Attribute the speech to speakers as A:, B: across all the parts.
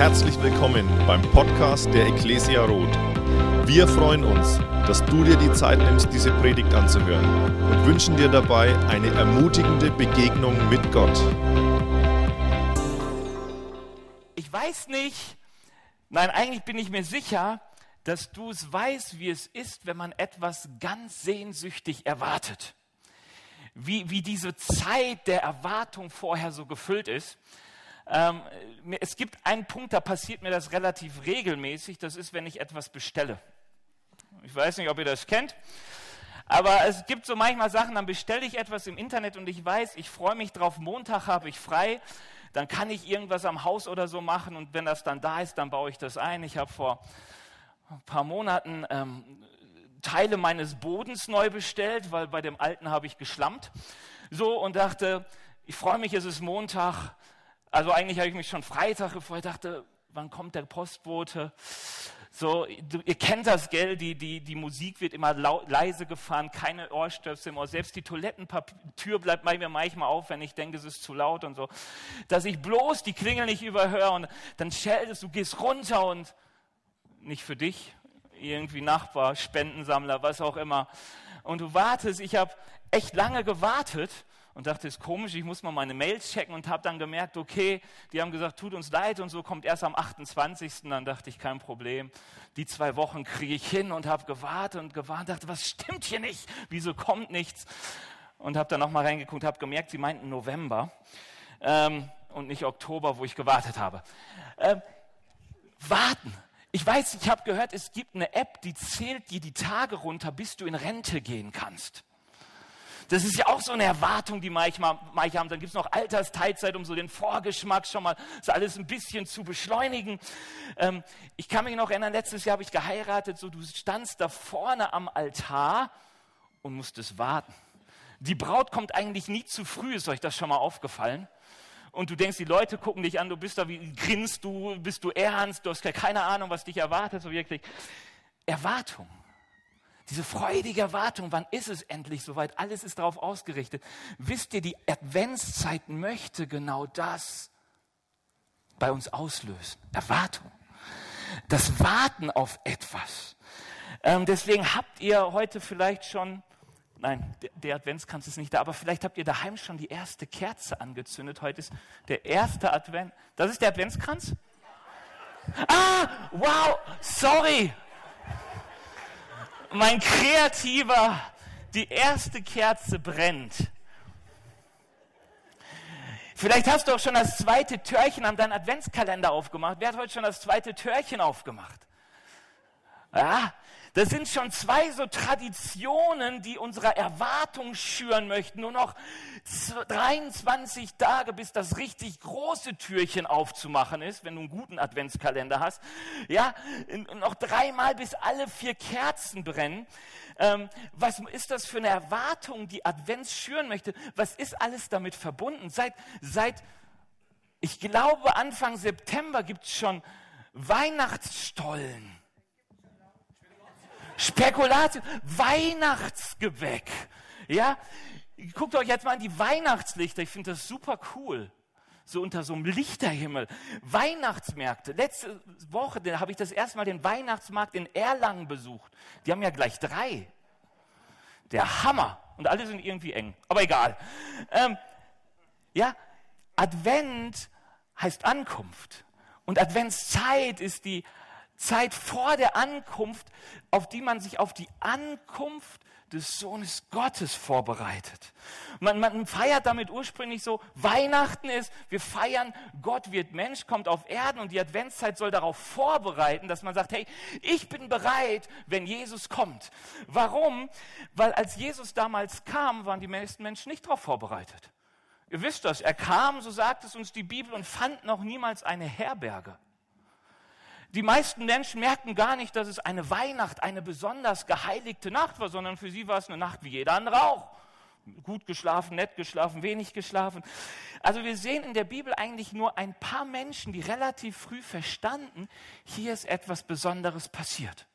A: Herzlich willkommen beim Podcast der Ecclesia Roth. Wir freuen uns, dass du dir die Zeit nimmst, diese Predigt anzuhören und wünschen dir dabei eine ermutigende Begegnung mit Gott.
B: Ich weiß nicht, nein, eigentlich bin ich mir sicher, dass du es weißt, wie es ist, wenn man etwas ganz sehnsüchtig erwartet. Wie, wie diese Zeit der Erwartung vorher so gefüllt ist. Ähm, es gibt einen Punkt, da passiert mir das relativ regelmäßig. Das ist, wenn ich etwas bestelle. Ich weiß nicht, ob ihr das kennt. Aber es gibt so manchmal Sachen, dann bestelle ich etwas im Internet und ich weiß, ich freue mich drauf, Montag habe ich frei, dann kann ich irgendwas am Haus oder so machen und wenn das dann da ist, dann baue ich das ein. Ich habe vor ein paar Monaten ähm, Teile meines Bodens neu bestellt, weil bei dem alten habe ich geschlammt. So und dachte, ich freue mich, es ist Montag, also eigentlich habe ich mich schon Freitag gefreut, dachte, wann kommt der Postbote? So, ihr kennt das, gell? Die, die, die Musik wird immer laut, leise gefahren, keine Ohrstöpsel mehr. Selbst die Toilettentür bleibt mir manchmal auf, wenn ich denke, es ist zu laut und so. Dass ich bloß die Klingel nicht überhöre und dann scheltest du, gehst runter und nicht für dich, irgendwie Nachbar, Spendensammler, was auch immer. Und du wartest, ich habe echt lange gewartet und dachte, ist komisch, ich muss mal meine Mails checken und habe dann gemerkt, okay, die haben gesagt, tut uns leid und so kommt erst am 28. Dann dachte ich, kein Problem. Die zwei Wochen kriege ich hin und habe gewartet und gewartet, dachte, was stimmt hier nicht? Wieso kommt nichts? Und habe dann nochmal reingeguckt, habe gemerkt, sie meinten November ähm, und nicht Oktober, wo ich gewartet habe. Ähm, warten. Ich weiß, ich habe gehört, es gibt eine App, die zählt dir die Tage runter, bis du in Rente gehen kannst. Das ist ja auch so eine Erwartung, die manche haben. Dann gibt es noch Altersteilzeit, um so den Vorgeschmack schon mal, so alles ein bisschen zu beschleunigen. Ähm, ich kann mich noch erinnern, letztes Jahr habe ich geheiratet, so du standst da vorne am Altar und musstest warten. Die Braut kommt eigentlich nie zu früh, ist euch das schon mal aufgefallen? Und du denkst, die Leute gucken dich an, du bist da, wie grinst du, bist du ernst, du hast keine Ahnung, was dich erwartet, so wirklich. Erwartung. Diese freudige Erwartung, wann ist es endlich soweit? Alles ist darauf ausgerichtet. Wisst ihr, die Adventszeit möchte genau das bei uns auslösen. Erwartung. Das Warten auf etwas. Ähm, deswegen habt ihr heute vielleicht schon, nein, der, Adventskranz ist nicht da, aber vielleicht habt ihr daheim schon die erste Kerze angezündet. Heute ist der erste Advent. Das ist der Adventskranz? Ah, wow, sorry mein Kreativer, die erste Kerze brennt. Vielleicht hast du auch schon das zweite Türchen an deinem Adventskalender aufgemacht. Wer hat heute schon das zweite Türchen aufgemacht? Ja, das sind schon zwei so Traditionen, die unsere Erwartung schüren möchten. Nur noch 23 Tage, bis das richtig große Türchen aufzumachen ist, wenn du einen guten Adventskalender hast. Ja, noch dreimal, bis alle vier Kerzen brennen. Ähm, was ist das für eine Erwartung, die Advents schüren möchte? Was ist alles damit verbunden? Seit, seit ich glaube, Anfang September gibt es schon Weihnachtsstollen. Spekulation, Weihnachtsgebäck. Ja, guckt euch jetzt mal an die Weihnachtslichter. Ich finde das super cool. So unter so einem Lichterhimmel. Weihnachtsmärkte. Letzte Woche habe ich das erste Mal den Weihnachtsmarkt in Erlangen besucht. Die haben ja gleich drei. Der Hammer. Und alle sind irgendwie eng. Aber egal. Ähm, ja, Advent heißt Ankunft. Und Adventszeit ist die Zeit vor der Ankunft, auf die man sich auf die Ankunft des Sohnes Gottes vorbereitet. Man, man, feiert damit ursprünglich so, Weihnachten ist, wir feiern, Gott wird Mensch, kommt auf Erden und die Adventszeit soll darauf vorbereiten, dass man sagt, hey, ich bin bereit, wenn Jesus kommt. Warum? Weil als Jesus damals kam, waren die meisten Menschen nicht darauf vorbereitet. Ihr wisst das, er kam, so sagt es uns die Bibel, und fand noch niemals eine Herberge. Die meisten Menschen merken gar nicht, dass es eine Weihnacht, eine besonders geheiligte Nacht war, sondern für sie war es eine Nacht wie jeder andere auch. Gut geschlafen, nett geschlafen, wenig geschlafen. Also wir sehen in der Bibel eigentlich nur ein paar Menschen, die relativ früh verstanden, hier ist etwas Besonderes passiert.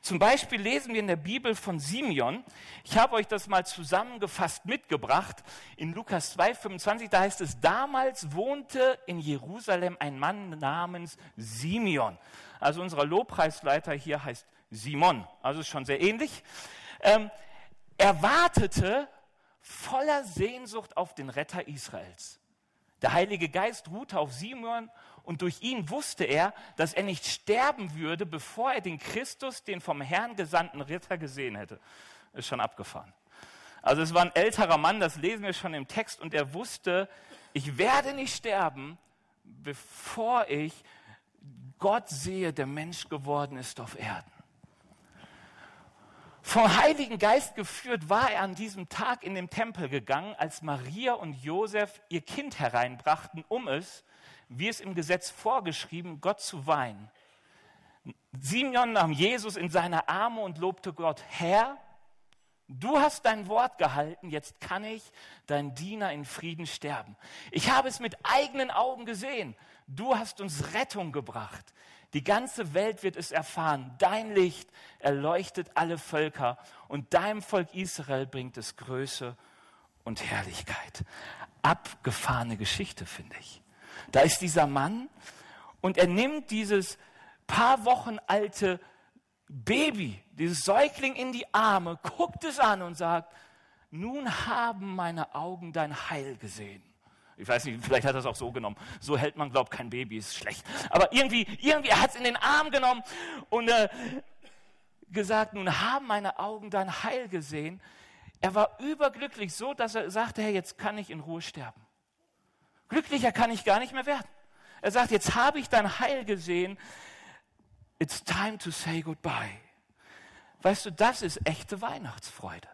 B: Zum Beispiel lesen wir in der Bibel von Simeon. Ich habe euch das mal zusammengefasst mitgebracht. In Lukas 2,25, da heißt es, damals wohnte in Jerusalem ein Mann namens Simeon. Also unser Lobpreisleiter hier heißt Simon. Also ist schon sehr ähnlich. Ähm, er wartete voller Sehnsucht auf den Retter Israels. Der Heilige Geist ruhte auf Simon und durch ihn wusste er, dass er nicht sterben würde, bevor er den Christus, den vom Herrn gesandten Ritter gesehen hätte. Ist schon abgefahren. Also es war ein älterer Mann, das lesen wir schon im Text, und er wusste, ich werde nicht sterben, bevor ich Gott sehe, der Mensch geworden ist auf Erden. Vom Heiligen Geist geführt war er an diesem Tag in den Tempel gegangen, als Maria und Josef ihr Kind hereinbrachten, um es, wie es im Gesetz vorgeschrieben, Gott zu weihen. Simeon nahm Jesus in seine Arme und lobte Gott, Herr, du hast dein Wort gehalten, jetzt kann ich, dein Diener, in Frieden sterben. Ich habe es mit eigenen Augen gesehen. Du hast uns Rettung gebracht. Die ganze Welt wird es erfahren. Dein Licht erleuchtet alle Völker und deinem Volk Israel bringt es Größe und Herrlichkeit. Abgefahrene Geschichte, finde ich. Da ist dieser Mann und er nimmt dieses paar Wochen alte Baby, dieses Säugling in die Arme, guckt es an und sagt, nun haben meine Augen dein Heil gesehen. Ich weiß nicht, vielleicht hat er es auch so genommen. So hält man, glaubt, kein Baby, ist schlecht. Aber irgendwie, irgendwie, er hat es in den Arm genommen und äh, gesagt, nun haben meine Augen dein Heil gesehen. Er war überglücklich so, dass er sagte, hey, jetzt kann ich in Ruhe sterben. Glücklicher kann ich gar nicht mehr werden. Er sagt, jetzt habe ich dein Heil gesehen. It's time to say goodbye. Weißt du, das ist echte Weihnachtsfreude.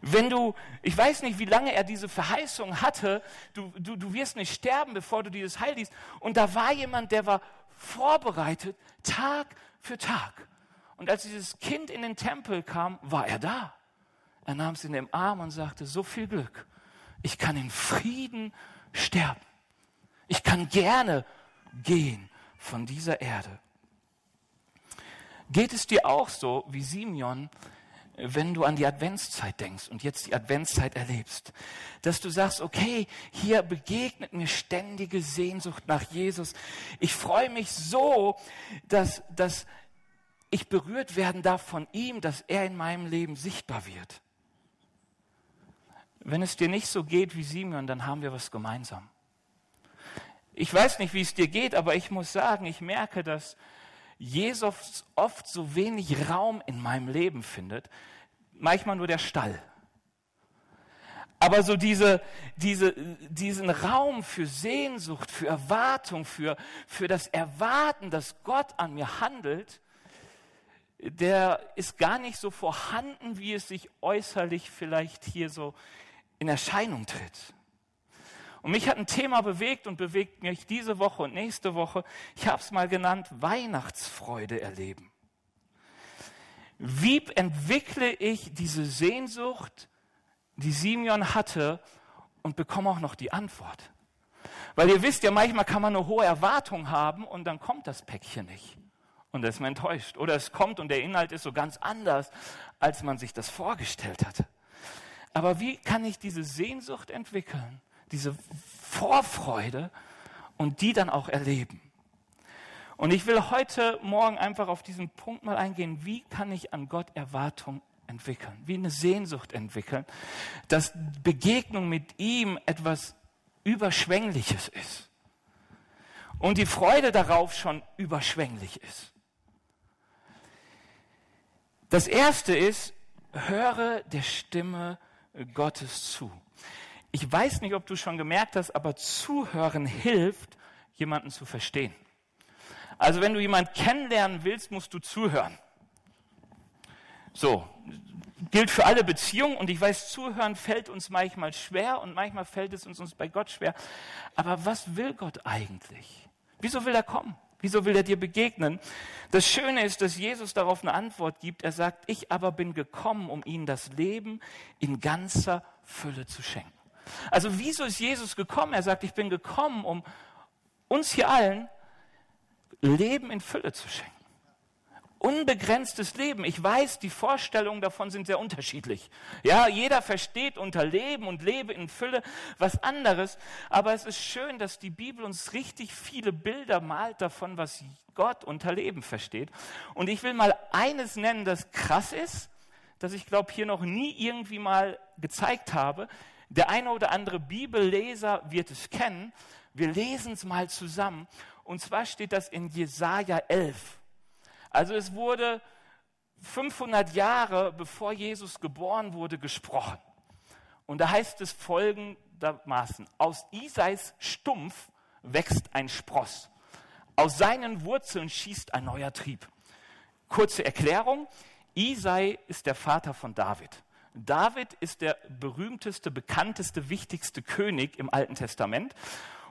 B: Wenn du, ich weiß nicht, wie lange er diese Verheißung hatte, du, du, du wirst nicht sterben, bevor du dieses Heil liest. Und da war jemand, der war vorbereitet, Tag für Tag. Und als dieses Kind in den Tempel kam, war er da. Er nahm es in den Arm und sagte, so viel Glück. Ich kann in Frieden sterben. Ich kann gerne gehen von dieser Erde. Geht es dir auch so wie Simeon, wenn du an die Adventszeit denkst und jetzt die Adventszeit erlebst, dass du sagst, okay, hier begegnet mir ständige Sehnsucht nach Jesus. Ich freue mich so, dass, dass ich berührt werden darf von ihm, dass er in meinem Leben sichtbar wird. Wenn es dir nicht so geht wie Simeon, dann haben wir was gemeinsam. Ich weiß nicht, wie es dir geht, aber ich muss sagen, ich merke, dass Jesus oft so wenig Raum in meinem Leben findet, manchmal nur der Stall. Aber so diese, diese, diesen Raum für Sehnsucht, für Erwartung, für, für das Erwarten, dass Gott an mir handelt, der ist gar nicht so vorhanden, wie es sich äußerlich vielleicht hier so in Erscheinung tritt. Und mich hat ein Thema bewegt und bewegt mich diese Woche und nächste Woche. Ich habe es mal genannt, Weihnachtsfreude erleben. Wie entwickle ich diese Sehnsucht, die Simeon hatte, und bekomme auch noch die Antwort? Weil ihr wisst ja, manchmal kann man eine hohe Erwartung haben und dann kommt das Päckchen nicht. Und ist man enttäuscht. Oder es kommt und der Inhalt ist so ganz anders, als man sich das vorgestellt hatte. Aber wie kann ich diese Sehnsucht entwickeln, diese Vorfreude und die dann auch erleben. Und ich will heute Morgen einfach auf diesen Punkt mal eingehen, wie kann ich an Gott Erwartung entwickeln, wie eine Sehnsucht entwickeln, dass Begegnung mit ihm etwas Überschwängliches ist und die Freude darauf schon überschwänglich ist. Das erste ist, höre der Stimme Gottes zu. Ich weiß nicht, ob du schon gemerkt hast, aber zuhören hilft, jemanden zu verstehen. Also wenn du jemanden kennenlernen willst, musst du zuhören. So, gilt für alle Beziehungen und ich weiß, zuhören fällt uns manchmal schwer und manchmal fällt es uns, bei Gott schwer. Aber was will Gott eigentlich? Wieso will er kommen? Wieso will er dir begegnen? Das Schöne ist, dass Jesus darauf eine Antwort gibt. Er sagt, ich aber bin gekommen, um ihnen das Leben in ganzer Fülle zu schenken. Also wieso ist Jesus gekommen? Er sagt, ich bin gekommen, um uns hier allen Leben in Fülle zu schenken. Unbegrenztes Leben. Ich weiß, die Vorstellungen davon sind sehr unterschiedlich. Ja, jeder versteht unter Leben und Lebe in Fülle was anderes. Aber es ist schön, dass die Bibel uns richtig viele Bilder malt davon, was Gott unter Leben versteht. Und ich will mal eines nennen, das krass ist, das ich glaube hier noch nie irgendwie mal gezeigt habe. Der eine oder andere Bibelleser wird es kennen. Wir lesen es mal zusammen. Und zwar steht das in Jesaja 11. Also es wurde 500 Jahre bevor Jesus geboren wurde gesprochen. Und da heißt es folgendermaßen, aus Isais Stumpf wächst ein Spross. Aus seinen Wurzeln schießt ein neuer Trieb. Kurze Erklärung, Isai ist der Vater von David. David ist der berühmteste, bekannteste, wichtigste König im Alten Testament.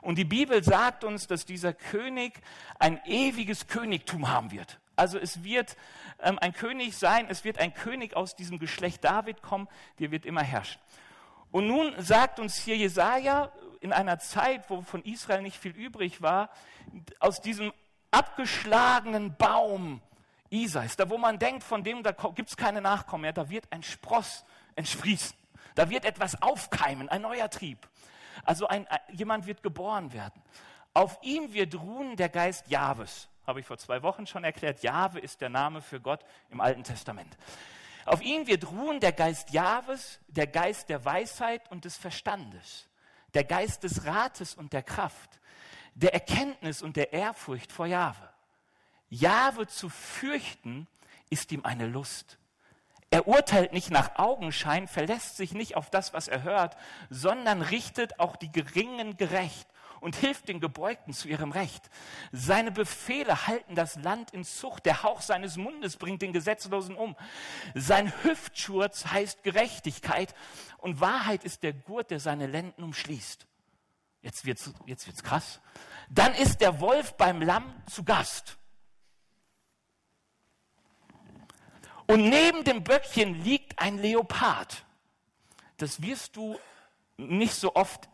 B: Und die Bibel sagt uns, dass dieser König ein ewiges Königtum haben wird. Also es wird ähm, ein König sein, es wird ein König aus diesem Geschlecht David kommen, der wird immer herrschen. Und nun sagt uns hier Jesaja in einer Zeit, wo von Israel nicht viel übrig war, aus diesem abgeschlagenen Baum Isais, da wo man denkt, von dem gibt es keine Nachkommen mehr, da wird ein Spross entsprießen. Da wird etwas aufkeimen, ein neuer Trieb. Also ein, jemand wird geboren werden. Auf ihm wird ruhen der Geist Jahwes habe ich vor zwei Wochen schon erklärt. Jahwe ist der Name für Gott im Alten Testament. Auf ihn wird ruhen der Geist Jahwes, der Geist der Weisheit und des Verstandes, der Geist des Rates und der Kraft, der Erkenntnis und der Ehrfurcht vor Jahwe. Jahwe zu fürchten ist ihm eine Lust. Er urteilt nicht nach Augenschein, verlässt sich nicht auf das, was er hört, sondern richtet auch die Geringen gerecht und hilft den Gebeugten zu ihrem Recht. Seine Befehle halten das Land in Zucht. Der Hauch seines Mundes bringt den Gesetzlosen um. Sein Hüftschurz heißt Gerechtigkeit und Wahrheit ist der Gurt, der seine Lenden umschließt. Jetzt wird's, jetzt wird's krass. Dann ist der Wolf beim Lamm zu Gast. Und neben dem Böckchen liegt ein Leopard. Das wirst du nicht so oft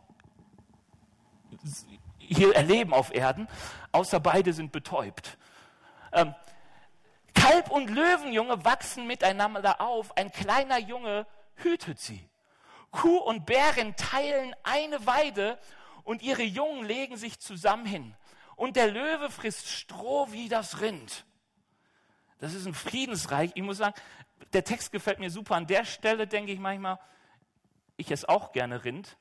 B: hier erleben auf Erden, außer beide sind betäubt. Ähm, Kalb und Löwenjunge wachsen miteinander auf, ein kleiner Junge hütet sie. Kuh und Bären teilen eine Weide und ihre Jungen legen sich zusammen hin. Und der Löwe frisst Stroh wie das Rind. Das ist ein Friedensreich. Ich muss sagen, der Text gefällt mir super. An der Stelle denke ich manchmal, ich esse auch gerne Rind.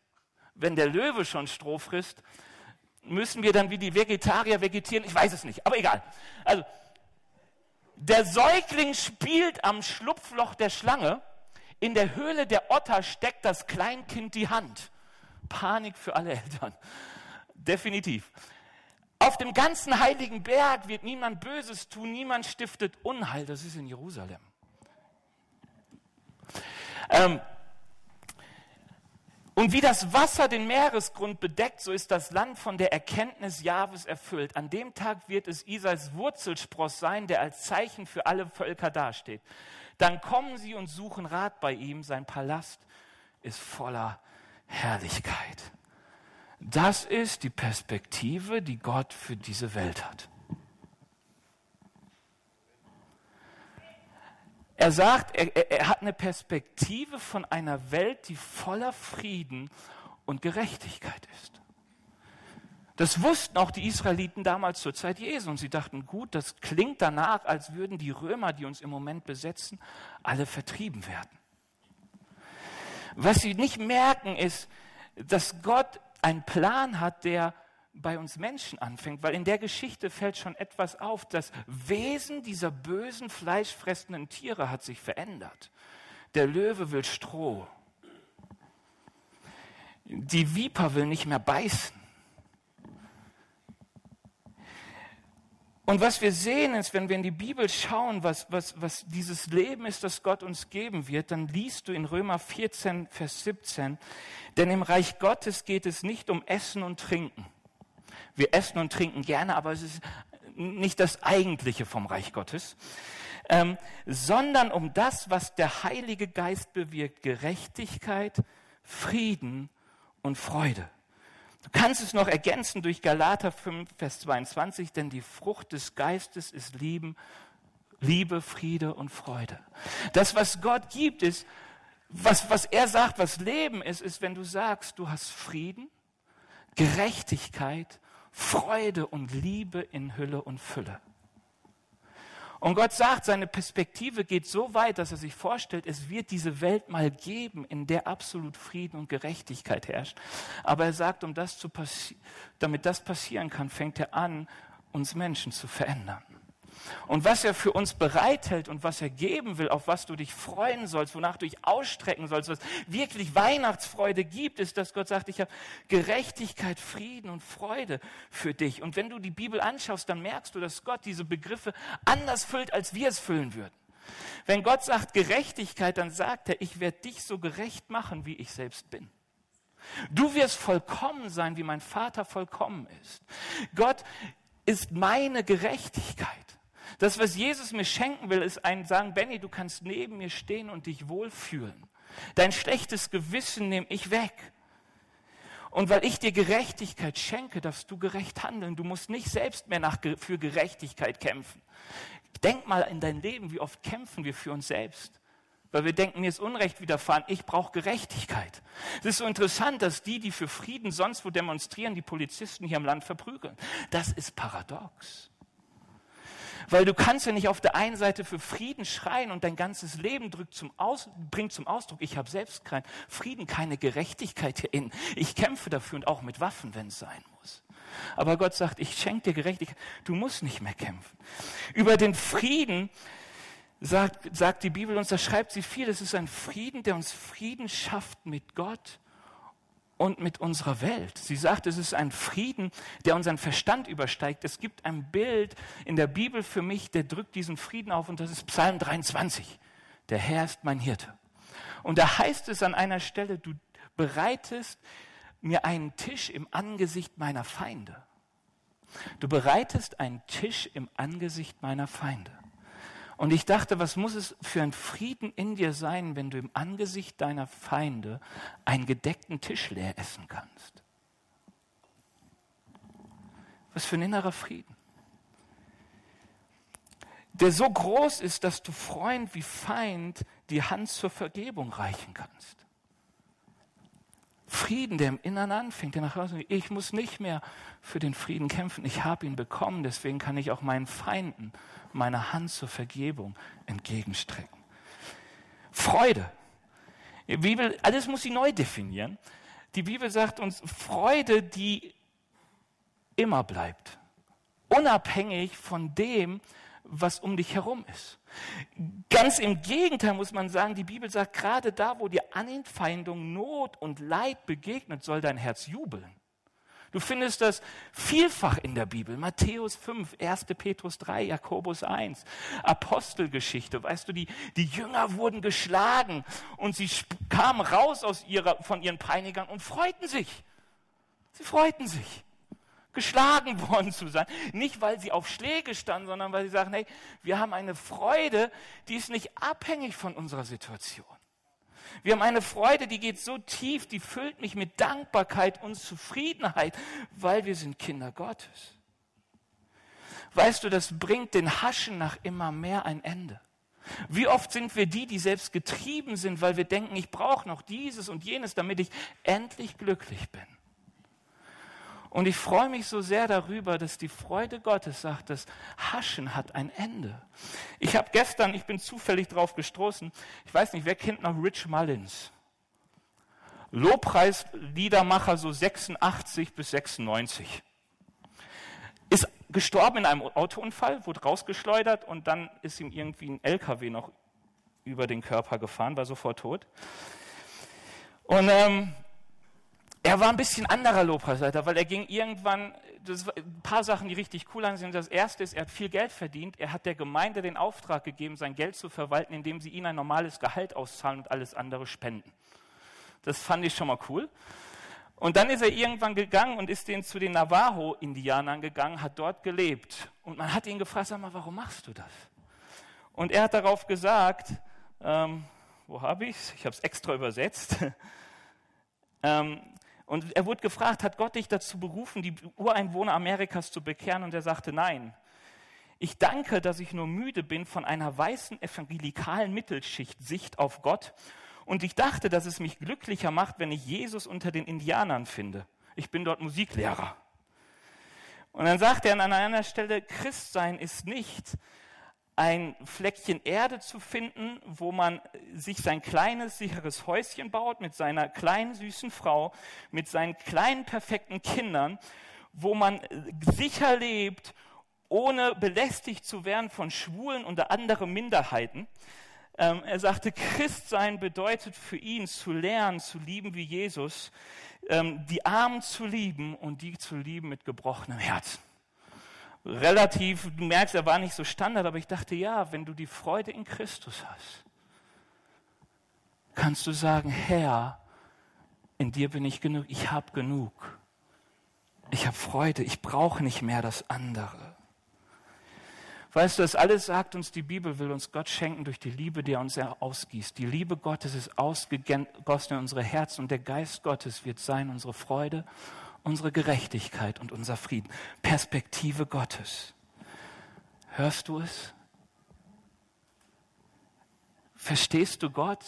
B: Wenn der Löwe schon Stroh frisst, müssen wir dann wie die Vegetarier vegetieren? Ich weiß es nicht, aber egal. Also, der Säugling spielt am Schlupfloch der Schlange. In der Höhle der Otter steckt das Kleinkind die Hand. Panik für alle Eltern. Definitiv. Auf dem ganzen heiligen Berg wird niemand Böses tun, niemand stiftet Unheil. Das ist in Jerusalem. Ähm, und wie das Wasser den Meeresgrund bedeckt, so ist das Land von der Erkenntnis Jahwes erfüllt. An dem Tag wird es Isais Wurzelspross sein, der als Zeichen für alle Völker dasteht. Dann kommen sie und suchen Rat bei ihm. Sein Palast ist voller Herrlichkeit. Das ist die Perspektive, die Gott für diese Welt hat. Er sagt, er, er, hat eine Perspektive von einer Welt, die voller Frieden und Gerechtigkeit ist. Das wussten auch die Israeliten damals zur Zeit Jesu und sie dachten, gut, das klingt danach, als würden die Römer, die uns im Moment besetzen, alle vertrieben werden. Was sie nicht merken, ist, dass Gott einen Plan hat, der bei uns Menschen anfängt, weil in der Geschichte fällt schon etwas auf. Das Wesen dieser bösen, fleischfressenden Tiere hat sich verändert. Der Löwe will Stroh. Die Viper will nicht mehr beißen. Und was wir sehen ist, wenn wir in die Bibel schauen, was, was, was dieses Leben ist, das Gott uns geben wird, dann liest du in Römer 14, Vers 17, denn im Reich Gottes geht es nicht um Essen und Trinken wir essen und trinken gerne, aber es ist nicht das Eigentliche vom Reich Gottes, ähm, sondern um das, was der Heilige Geist bewirkt, Gerechtigkeit, Frieden und Freude. Du kannst es noch ergänzen durch Galater 5, Vers 22, denn die Frucht des Geistes ist Lieben, Liebe, Friede und Freude. Das, was Gott gibt, ist, was, was er sagt, was Leben ist, ist, wenn du sagst, du hast Frieden, Gerechtigkeit, Freude und Liebe in Hülle und Fülle. Und Gott sagt, seine Perspektive geht so weit, dass er sich vorstellt, es wird diese Welt mal geben, in der absolut Frieden und Gerechtigkeit herrscht. Aber er sagt, um das zu damit das passieren kann, fängt er an, uns Menschen zu verändern. Und was er für uns bereithält und was er geben will, auf was du dich freuen sollst, wonach du dich ausstrecken sollst, was wirklich Weihnachtsfreude gibt, ist, dass Gott sagt, ich habe Gerechtigkeit, Frieden und Freude für dich. Und wenn du die Bibel anschaust, dann merkst du, dass Gott diese Begriffe anders füllt, als wir es füllen würden. Wenn Gott sagt Gerechtigkeit, dann sagt er, ich werde dich so gerecht machen, wie ich selbst bin. Du wirst vollkommen sein, wie mein Vater vollkommen ist. Gott ist meine Gerechtigkeit. Das, was Jesus mir schenken will, ist ein Sagen, Benny, du kannst neben mir stehen und dich wohlfühlen. Dein schlechtes Gewissen nehme ich weg. Und weil ich dir Gerechtigkeit schenke, darfst du gerecht handeln. Du musst nicht selbst mehr nach, für Gerechtigkeit kämpfen. Denk mal in dein Leben, wie oft kämpfen wir für uns selbst. Weil wir denken, mir ist Unrecht widerfahren, ich brauche Gerechtigkeit. Es ist so interessant, dass die, die für Frieden sonst wo demonstrieren, die Polizisten hier im Land verprügeln. Das ist paradox. Weil du kannst ja nicht auf der einen Seite für Frieden schreien und dein ganzes Leben zum Aus, bringt zum Ausdruck, ich habe selbst keinen Frieden, keine Gerechtigkeit hier innen. Ich kämpfe dafür und auch mit Waffen, wenn es sein muss. Aber Gott sagt, ich schenke dir Gerechtigkeit. Du musst nicht mehr kämpfen. Über den Frieden sagt, sagt die Bibel uns, da schreibt sie viel, es ist ein Frieden, der uns Frieden schafft mit Gott und mit unserer Welt. Sie sagt, es ist ein Frieden, der unseren Verstand übersteigt. Es gibt ein Bild in der Bibel für mich, der drückt diesen Frieden auf und das ist Psalm 23. Der Herr ist mein Hirte. Und da heißt es an einer Stelle, du bereitest mir einen Tisch im Angesicht meiner Feinde. Du bereitest einen Tisch im Angesicht meiner Feinde. Und ich dachte, was muss es für ein Frieden in dir sein, wenn du im Angesicht deiner Feinde einen gedeckten Tisch leer essen kannst? Was für ein innerer Frieden. Der so groß ist, dass du Freund wie Feind die Hand zur Vergebung reichen kannst. Frieden, der im Innern anfängt, der nach außen, ich muss nicht mehr für den Frieden kämpfen, ich habe ihn bekommen, deswegen kann ich auch meinen Feinden meine Hand zur Vergebung entgegenstrecken. Freude. Die Bibel, alles muss sie neu definieren. Die Bibel sagt uns Freude, die immer bleibt. Unabhängig von dem, was um dich herum ist. Ganz im Gegenteil muss man sagen, die Bibel sagt, gerade da, wo dir Anfeindung, Not und Leid begegnet, soll dein Herz jubeln. Du findest das vielfach in der Bibel. Matthäus 5, 1. Petrus 3, Jakobus 1, Apostelgeschichte. Weißt du, die, die Jünger wurden geschlagen und sie kamen raus aus ihrer, von ihren Peinigern und freuten sich. Sie freuten sich geschlagen worden zu sein. Nicht, weil sie auf Schläge standen, sondern weil sie sagen, hey, wir haben eine Freude, die ist nicht abhängig von unserer Situation. Wir haben eine Freude, die geht so tief, die füllt mich mit Dankbarkeit und Zufriedenheit, weil wir sind Kinder Gottes. Weißt du, das bringt den Haschen nach immer mehr ein Ende. Wie oft sind wir die, die selbst getrieben sind, weil wir denken, ich brauche noch dieses und jenes, damit ich endlich glücklich bin. Und ich freue mich so sehr darüber, dass die Freude Gottes sagt, das Haschen hat ein Ende. Ich habe gestern, ich bin zufällig drauf gestoßen, ich weiß nicht, wer kennt noch Rich Mullins? Lobpreisliedermacher so 86 bis 96. Ist gestorben in einem Autounfall, wurde rausgeschleudert und dann ist ihm irgendwie ein LKW noch über den Körper gefahren, war sofort tot. Und ähm, er war ein bisschen anderer Lobpreisleiter, weil er ging irgendwann, das ein paar Sachen, die richtig cool sind. Das erste ist, er hat viel Geld verdient. Er hat der Gemeinde den Auftrag gegeben, sein Geld zu verwalten, indem sie ihm ein normales Gehalt auszahlen und alles andere spenden. Das fand ich schon mal cool. Und dann ist er irgendwann gegangen und ist den zu den Navajo-Indianern gegangen, hat dort gelebt. Und man hat ihn gefragt, sag mal, warum machst du das? Und er hat darauf gesagt, ähm, wo habe ich es? Ich habe es extra übersetzt. ähm, und er wurde gefragt, hat Gott dich dazu berufen, die Ureinwohner Amerikas zu bekehren? Und er sagte, nein. Ich danke, dass ich nur müde bin von einer weißen evangelikalen Mittelschicht Sicht auf Gott. Und ich dachte, dass es mich glücklicher macht, wenn ich Jesus unter den Indianern finde. Ich bin dort Musiklehrer. Und dann sagt er an einer Stelle, Christsein ist nicht ein Fleckchen Erde zu finden, wo man sich sein kleines, sicheres Häuschen baut mit seiner kleinen, süßen Frau, mit seinen kleinen, perfekten Kindern, wo man sicher lebt, ohne belästigt zu werden von Schwulen und anderen Minderheiten. Ähm, er sagte, Christsein bedeutet für ihn zu lernen, zu lieben wie Jesus, ähm, die Armen zu lieben und die zu lieben mit gebrochenem Herz relativ, du merkst, er war nicht so Standard, aber ich dachte, ja, wenn du die Freude in Christus hast, kannst du sagen, Herr, in dir bin ich genug, ich habe genug. Ich habe Freude, ich brauche nicht mehr das andere. Weißt du, das alles sagt uns die Bibel, will uns Gott schenken durch die Liebe, die er uns ausgießt. Die Liebe Gottes ist ausgegossen in unsere Herzen und der Geist Gottes wird sein unsere Freude unsere Gerechtigkeit und unser Frieden. Perspektive Gottes. Hörst du es? Verstehst du Gott,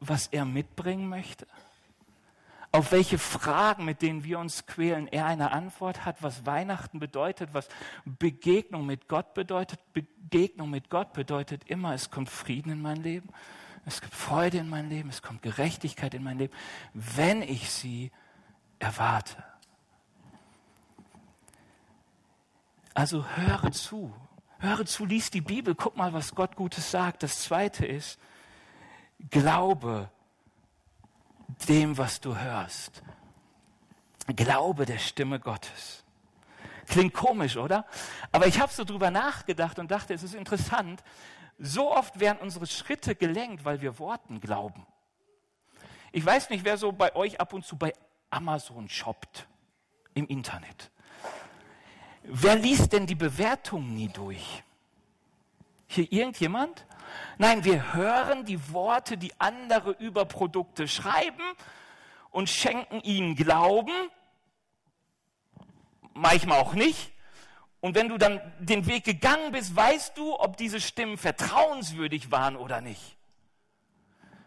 B: was er mitbringen möchte? Auf welche Fragen, mit denen wir uns quälen, er eine Antwort hat, was Weihnachten bedeutet, was Begegnung mit Gott bedeutet. Begegnung mit Gott bedeutet immer, es kommt Frieden in mein Leben, es gibt Freude in mein Leben, es kommt Gerechtigkeit in mein Leben, wenn ich sie erwarte. Also höre zu. Höre zu, lies die Bibel, guck mal, was Gott Gutes sagt. Das zweite ist, glaube dem, was du hörst. Glaube der Stimme Gottes. Klingt komisch, oder? Aber ich habe so drüber nachgedacht und dachte, es ist interessant. So oft werden unsere Schritte gelenkt, weil wir Worten glauben. Ich weiß nicht, wer so bei euch ab und zu bei Amazon shoppt im Internet. Wer liest denn die Bewertungen nie durch? Hier irgendjemand? Nein, wir hören die Worte, die andere über Produkte schreiben und schenken ihnen Glauben, manchmal auch nicht. Und wenn du dann den Weg gegangen bist, weißt du, ob diese Stimmen vertrauenswürdig waren oder nicht.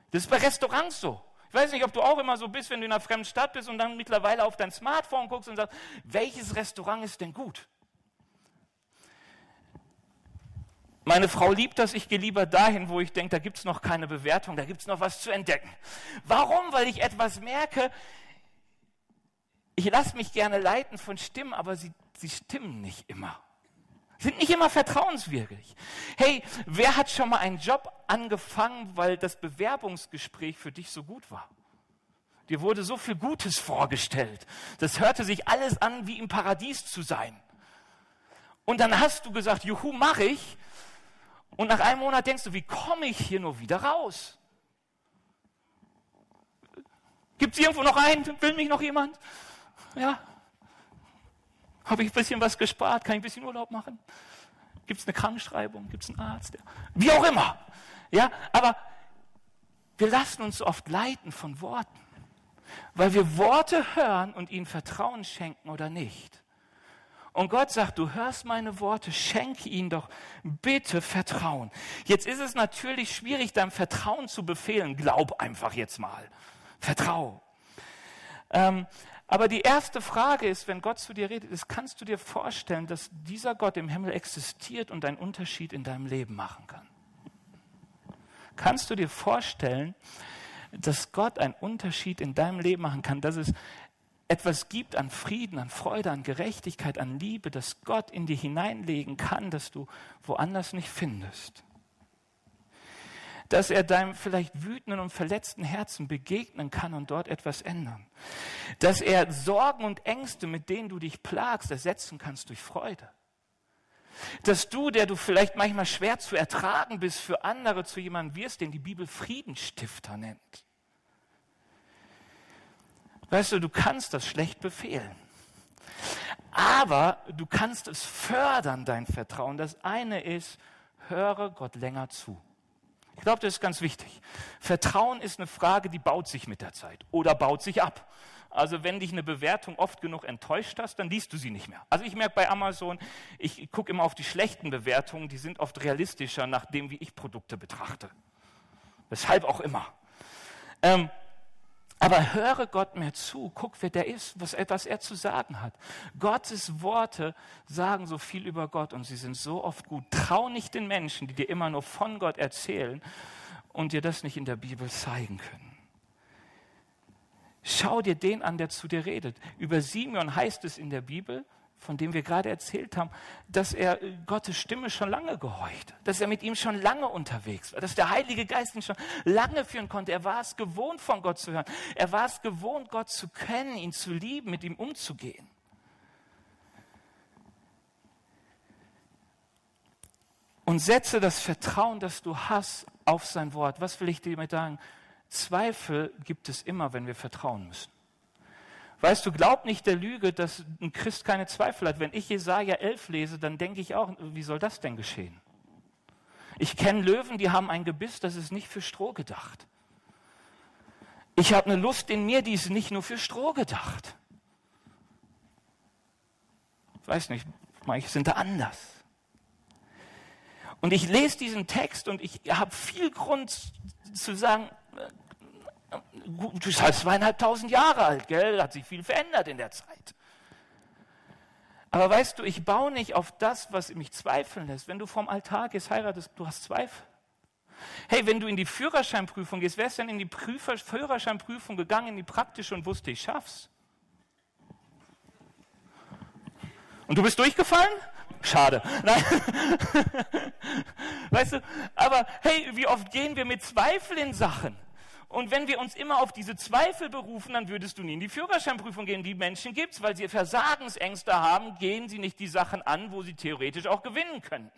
B: Das ist bei Restaurants so. Ich weiß nicht, ob du auch immer so bist, wenn du in einer fremden Stadt bist und dann mittlerweile auf dein Smartphone guckst und sagst, welches Restaurant ist denn gut? Meine Frau liebt das, ich gehe lieber dahin, wo ich denke, da gibt es noch keine Bewertung, da gibt es noch was zu entdecken. Warum? Weil ich etwas merke, ich lasse mich gerne leiten von Stimmen, aber sie, sie stimmen nicht immer. Sind nicht immer vertrauenswürdig. Hey, wer hat schon mal einen Job angefangen, weil das Bewerbungsgespräch für dich so gut war? Dir wurde so viel Gutes vorgestellt. Das hörte sich alles an, wie im Paradies zu sein. Und dann hast du gesagt, juhu, mach ich. Und nach einem Monat denkst du, wie komme ich hier nur wieder raus? Gibt es irgendwo noch einen? Will mich noch jemand? Ja. Habe ich ein bisschen was gespart? Kann ich ein bisschen Urlaub machen? Gibt es eine Krankschreibung? Gibt es einen Arzt? Wie auch immer. Ja, aber wir lassen uns oft leiten von Worten, weil wir Worte hören und ihnen Vertrauen schenken oder nicht. Und Gott sagt, du hörst meine Worte, schenke ihnen doch bitte Vertrauen. Jetzt ist es natürlich schwierig, deinem Vertrauen zu befehlen. Glaub einfach jetzt mal. Vertrau. Ähm, aber die erste Frage ist, wenn Gott zu dir redet, ist, kannst du dir vorstellen, dass dieser Gott im Himmel existiert und einen Unterschied in deinem Leben machen kann? Kannst du dir vorstellen, dass Gott einen Unterschied in deinem Leben machen kann, dass es etwas gibt an Frieden, an Freude, an Gerechtigkeit, an Liebe, das Gott in dir hineinlegen kann, das du woanders nicht findest. Dass er deinem vielleicht wütenden und verletzten Herzen begegnen kann und dort etwas ändern. Dass er Sorgen und Ängste, mit denen du dich plagst, ersetzen kannst durch Freude. Dass du, der du vielleicht manchmal schwer zu ertragen bist, für andere zu jemandem wirst, den die Bibel Friedenstifter nennt. Weißt du, du kannst das schlecht befehlen. Aber du kannst es fördern, dein Vertrauen. Das eine ist, höre Gott länger zu. Ich glaube, das ist ganz wichtig. Vertrauen ist eine Frage, die baut sich mit der Zeit oder baut sich ab. Also wenn dich eine Bewertung oft genug enttäuscht hast, dann liest du sie nicht mehr. Also ich merke bei Amazon, ich gucke immer auf die schlechten Bewertungen, die sind oft realistischer nach dem, wie ich Produkte betrachte. Weshalb auch immer. Ähm, aber höre Gott mehr zu, guck, wer der ist, was, was er zu sagen hat. Gottes Worte sagen so viel über Gott und sie sind so oft gut. Trau nicht den Menschen, die dir immer nur von Gott erzählen und dir das nicht in der Bibel zeigen können. Schau dir den an, der zu dir redet. Über Simeon heißt es in der Bibel, von dem wir gerade erzählt haben, dass er Gottes Stimme schon lange gehorcht, dass er mit ihm schon lange unterwegs war, dass der Heilige Geist ihn schon lange führen konnte. Er war es gewohnt, von Gott zu hören. Er war es gewohnt, Gott zu kennen, ihn zu lieben, mit ihm umzugehen. Und setze das Vertrauen, das du hast, auf sein Wort. Was will ich dir damit sagen? Zweifel gibt es immer, wenn wir vertrauen müssen. Weißt du, glaub nicht der Lüge, dass ein Christ keine Zweifel hat. Wenn ich Jesaja 11 lese, dann denke ich auch, wie soll das denn geschehen? Ich kenne Löwen, die haben ein Gebiss, das ist nicht für Stroh gedacht. Ich habe eine Lust in mir, die ist nicht nur für Stroh gedacht. Ich weiß nicht, manche sind da anders. Und ich lese diesen Text und ich habe viel Grund zu sagen, du bist halt zweieinhalbtausend Jahre alt, gell? Hat sich viel verändert in der Zeit. Aber weißt du, ich baue nicht auf das, was mich zweifeln lässt. Wenn du vom Altar gehst, heiratest, du hast Zweifel. Hey, wenn du in die Führerscheinprüfung gehst, wärst du denn in die Prüfer Führerscheinprüfung gegangen, in die praktische und wusste, ich schaff's? Und du bist durchgefallen? Schade. Nein. Weißt du, aber hey, wie oft gehen wir mit Zweifel in Sachen? Und wenn wir uns immer auf diese Zweifel berufen, dann würdest du nie in die Führerscheinprüfung gehen. Die Menschen gibt's, weil sie Versagensängste haben, gehen sie nicht die Sachen an, wo sie theoretisch auch gewinnen könnten.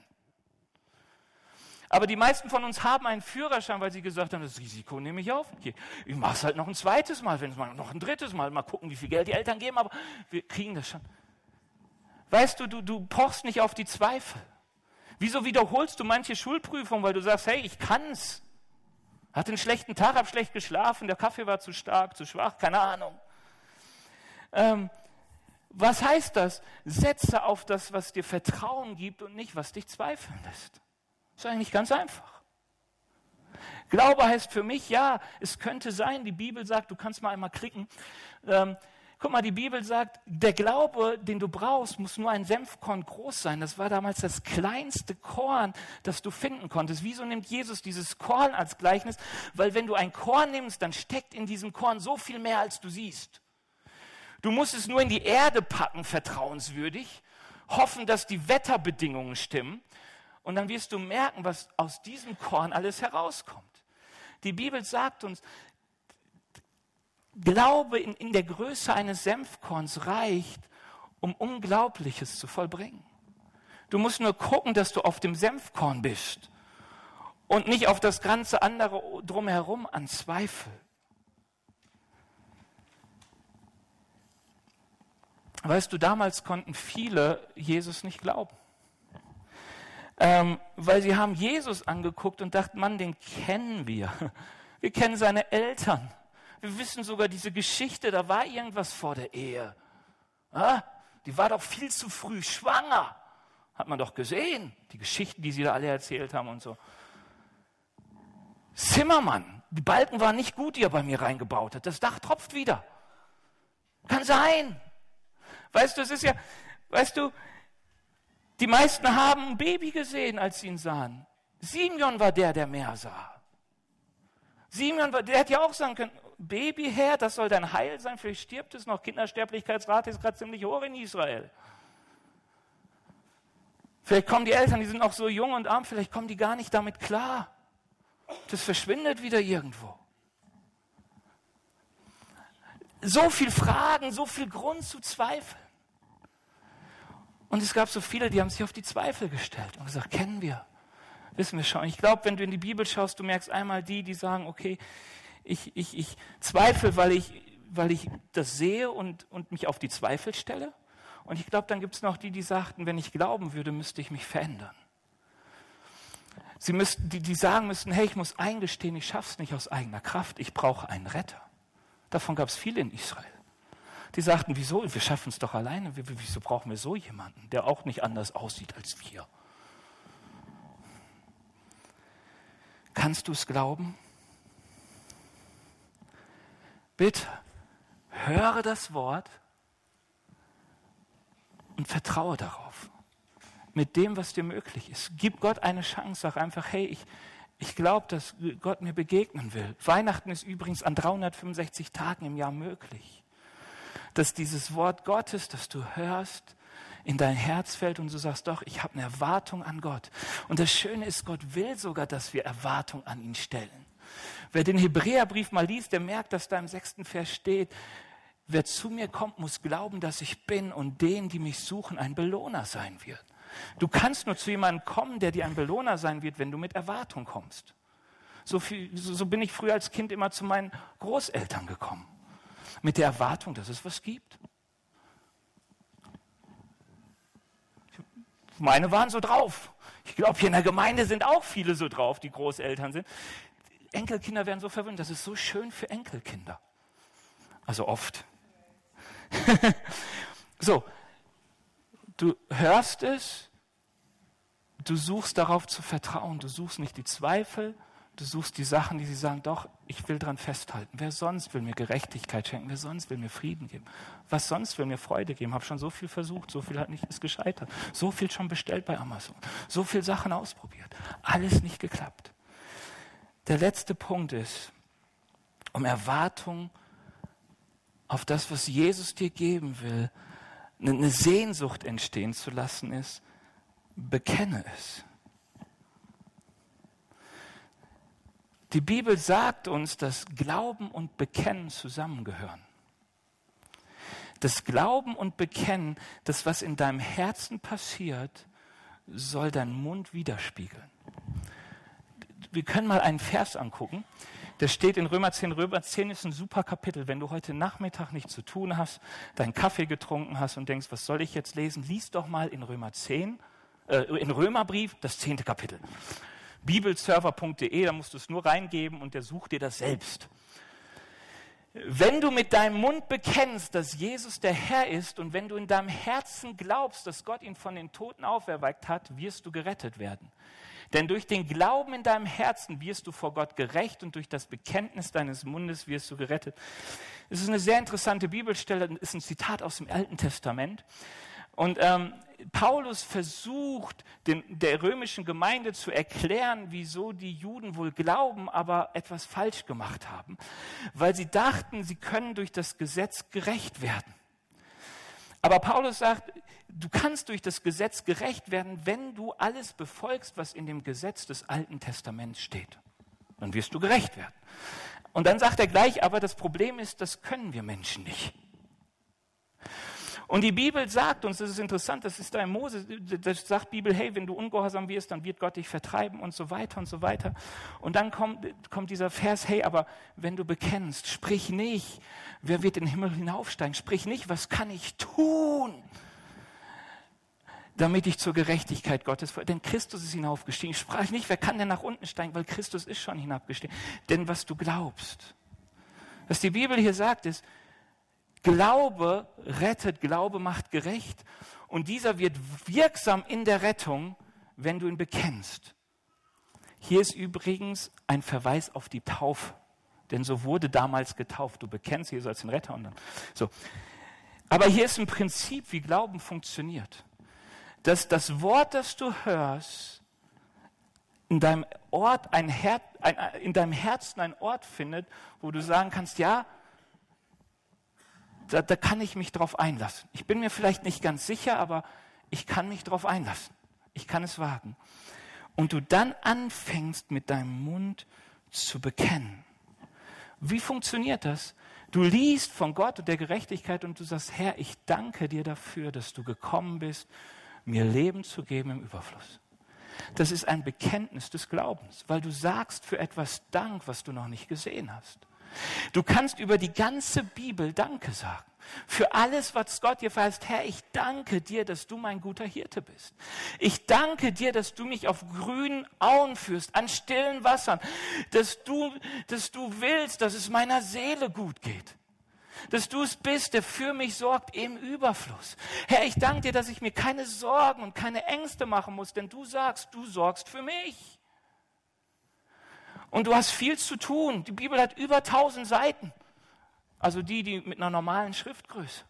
B: Aber die meisten von uns haben einen Führerschein, weil sie gesagt haben, das Risiko nehme ich auf. Ich mache es halt noch ein zweites Mal, wenn es mal noch ein drittes Mal, mal gucken, wie viel Geld die Eltern geben, aber wir kriegen das schon. Weißt du, du, du pochst nicht auf die Zweifel. Wieso wiederholst du manche Schulprüfungen, weil du sagst, hey, ich kann's. Hatte einen schlechten Tag, hab schlecht geschlafen, der Kaffee war zu stark, zu schwach, keine Ahnung. Ähm, was heißt das? Setze auf das, was dir Vertrauen gibt und nicht, was dich zweifeln lässt. ist eigentlich ganz einfach. Glaube heißt für mich, ja, es könnte sein, die Bibel sagt, du kannst mal einmal klicken, ähm, Guck mal, die Bibel sagt, der Glaube, den du brauchst, muss nur ein Senfkorn groß sein. Das war damals das kleinste Korn, das du finden konntest. Wieso nimmt Jesus dieses Korn als Gleichnis? Weil wenn du ein Korn nimmst, dann steckt in diesem Korn so viel mehr, als du siehst. Du musst es nur in die Erde packen, vertrauenswürdig, hoffen, dass die Wetterbedingungen stimmen. Und dann wirst du merken, was aus diesem Korn alles herauskommt. Die Bibel sagt uns, Glaube in, in der Größe eines Senfkorns reicht, um Unglaubliches zu vollbringen. Du musst nur gucken, dass du auf dem Senfkorn bist und nicht auf das ganze andere drumherum an Zweifel. Weißt du, damals konnten viele Jesus nicht glauben. Ähm, weil sie haben Jesus angeguckt und dachten, Mann, den kennen wir. Wir kennen seine Eltern. Wir wissen sogar diese Geschichte, da war irgendwas vor der Ehe. Ah, die war doch viel zu früh schwanger. Hat man doch gesehen, die Geschichten, die sie da alle erzählt haben und so. Zimmermann, die Balken waren nicht gut, die er bei mir reingebaut hat. Das Dach tropft wieder. Kann sein. Weißt du, es ist ja, weißt du, die meisten haben ein Baby gesehen, als sie ihn sahen. Simeon war der, der mehr sah. Simeon der hätte ja auch sagen können, Baby her, das soll dein Heil sein, vielleicht stirbt es noch. Kindersterblichkeitsrate ist gerade ziemlich hoch in Israel. Vielleicht kommen die Eltern, die sind noch so jung und arm, vielleicht kommen die gar nicht damit klar. Das verschwindet wieder irgendwo. So viel Fragen, so viel Grund zu zweifeln. Und es gab so viele, die haben sich auf die Zweifel gestellt und gesagt, kennen wir, wissen wir schon. Ich glaube, wenn du in die Bibel schaust, du merkst einmal die, die sagen, okay, ich, ich, ich zweifle, weil ich, weil ich das sehe und, und mich auf die Zweifel stelle. Und ich glaube, dann gibt es noch die, die sagten, wenn ich glauben würde, müsste ich mich verändern. Sie müssten, die, die sagen müssten, hey, ich muss eingestehen, ich schaffe es nicht aus eigener Kraft, ich brauche einen Retter. Davon gab es viele in Israel. Die sagten, wieso? Wir schaffen es doch alleine. Wieso brauchen wir so jemanden, der auch nicht anders aussieht als wir? Kannst du es glauben? Bitte, höre das Wort und vertraue darauf. Mit dem, was dir möglich ist. Gib Gott eine Chance. Sag einfach, hey, ich, ich glaube, dass Gott mir begegnen will. Weihnachten ist übrigens an 365 Tagen im Jahr möglich. Dass dieses Wort Gottes, das du hörst, in dein Herz fällt und du sagst, doch, ich habe eine Erwartung an Gott. Und das Schöne ist, Gott will sogar, dass wir Erwartung an ihn stellen. Wer den Hebräerbrief mal liest, der merkt, dass da im sechsten Vers steht, wer zu mir kommt, muss glauben, dass ich bin und denen, die mich suchen, ein Belohner sein wird. Du kannst nur zu jemandem kommen, der dir ein Belohner sein wird, wenn du mit Erwartung kommst. So, viel, so bin ich früher als Kind immer zu meinen Großeltern gekommen. Mit der Erwartung, dass es was gibt. Meine waren so drauf. Ich glaube, hier in der Gemeinde sind auch viele so drauf, die Großeltern sind. Enkelkinder werden so verwöhnt. Das ist so schön für Enkelkinder. Also oft. so, du hörst es, du suchst darauf zu vertrauen, du suchst nicht die Zweifel, du suchst die Sachen, die sie sagen, doch, ich will daran festhalten. Wer sonst will mir Gerechtigkeit schenken? Wer sonst will mir Frieden geben? Was sonst will mir Freude geben? Habe schon so viel versucht, so viel hat nicht ist gescheitert, so viel schon bestellt bei Amazon, so viel Sachen ausprobiert, alles nicht geklappt. Der letzte Punkt ist, um Erwartung auf das, was Jesus dir geben will, eine Sehnsucht entstehen zu lassen, ist, bekenne es. Die Bibel sagt uns, dass Glauben und Bekennen zusammengehören. Das Glauben und Bekennen, das, was in deinem Herzen passiert, soll dein Mund widerspiegeln wir können mal einen Vers angucken. Der steht in Römer 10. Römer 10 ist ein super Kapitel. Wenn du heute Nachmittag nichts zu tun hast, deinen Kaffee getrunken hast und denkst, was soll ich jetzt lesen, lies doch mal in Römer 10, äh, in Römerbrief das zehnte Kapitel. Bibelserver.de, da musst du es nur reingeben und der sucht dir das selbst. Wenn du mit deinem Mund bekennst, dass Jesus der Herr ist und wenn du in deinem Herzen glaubst, dass Gott ihn von den Toten auferweckt hat, wirst du gerettet werden. Denn durch den Glauben in deinem Herzen wirst du vor Gott gerecht und durch das Bekenntnis deines Mundes wirst du gerettet. Es ist eine sehr interessante Bibelstelle, ist ein Zitat aus dem Alten Testament. Und ähm, Paulus versucht, den, der römischen Gemeinde zu erklären, wieso die Juden wohl glauben, aber etwas falsch gemacht haben, weil sie dachten, sie können durch das Gesetz gerecht werden. Aber Paulus sagt, du kannst durch das Gesetz gerecht werden, wenn du alles befolgst, was in dem Gesetz des Alten Testaments steht. Dann wirst du gerecht werden. Und dann sagt er gleich, aber das Problem ist, das können wir Menschen nicht. Und die Bibel sagt uns, das ist interessant, das ist da in Mose, das sagt Bibel, hey, wenn du ungehorsam wirst, dann wird Gott dich vertreiben und so weiter und so weiter. Und dann kommt, kommt dieser Vers, hey, aber wenn du bekennst, sprich nicht, wer wird in den Himmel hinaufsteigen? Sprich nicht, was kann ich tun? damit ich zur Gerechtigkeit Gottes, denn Christus ist hinaufgestiegen. Sprach nicht, wer kann denn nach unten steigen, weil Christus ist schon hinabgestiegen. Denn was du glaubst, was die Bibel hier sagt, ist, Glaube rettet, Glaube macht gerecht und dieser wird wirksam in der Rettung, wenn du ihn bekennst. Hier ist übrigens ein Verweis auf die Taufe, denn so wurde damals getauft. Du bekennst Jesus als den Retter und dann so. Aber hier ist ein Prinzip, wie Glauben funktioniert. Dass das Wort, das du hörst, in deinem Ort ein Her ein, in deinem Herzen ein Ort findet, wo du sagen kannst, ja, da, da kann ich mich drauf einlassen. Ich bin mir vielleicht nicht ganz sicher, aber ich kann mich drauf einlassen. Ich kann es wagen. Und du dann anfängst mit deinem Mund zu bekennen. Wie funktioniert das? Du liest von Gott und der Gerechtigkeit und du sagst, Herr, ich danke dir dafür, dass du gekommen bist, mir Leben zu geben im Überfluss. Das ist ein Bekenntnis des Glaubens, weil du sagst für etwas Dank, was du noch nicht gesehen hast. Du kannst über die ganze Bibel Danke sagen. Für alles, was Gott dir verheißt. Herr, ich danke dir, dass du mein guter Hirte bist. Ich danke dir, dass du mich auf grünen Auen führst, an stillen Wassern, dass du, dass du willst, dass es meiner Seele gut geht. dass du es bist, der für mich sorgt im Überfluss. Herr, ich danke dir, dass ich mir keine Sorgen und keine Ängste machen muss, denn du sagst, du sorgst für mich. Und du hast viel zu tun. Die Bibel hat über tausend Seiten. Also die, die mit einer normalen Schriftgröße.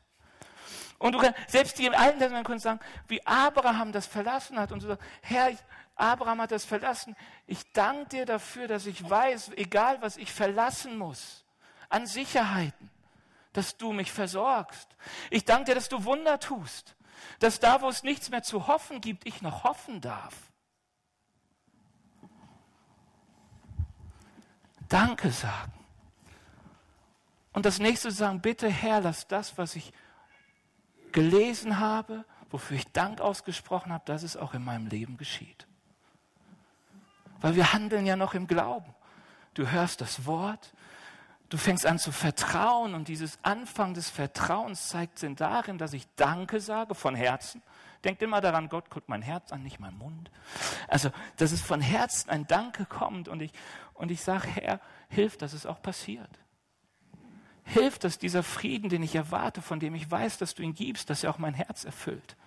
B: Und du kannst, selbst die im Alten Testament können sagen, wie Abraham das verlassen hat und so, Herr, Abraham hat das verlassen. Ich danke dir dafür, dass ich weiß, egal was ich verlassen muss, an Sicherheiten, dass du mich versorgst. Ich danke dir, dass du Wunder tust, dass da, wo es nichts mehr zu hoffen gibt, ich noch hoffen darf. Danke sagen. Und das nächste sagen, bitte Herr, lass das, was ich gelesen habe, wofür ich Dank ausgesprochen habe, dass es auch in meinem Leben geschieht. Weil wir handeln ja noch im Glauben. Du hörst das Wort, du fängst an zu vertrauen und dieses Anfang des Vertrauens zeigt sich darin, dass ich Danke sage von Herzen. Denkt immer daran, Gott guckt mein Herz an, nicht mein Mund. Also, dass es von Herzen ein Danke kommt und ich, und ich sage, Herr, hilf, dass es auch passiert. Hilf, dass dieser Frieden, den ich erwarte, von dem ich weiß, dass du ihn gibst, dass er auch mein Herz erfüllt.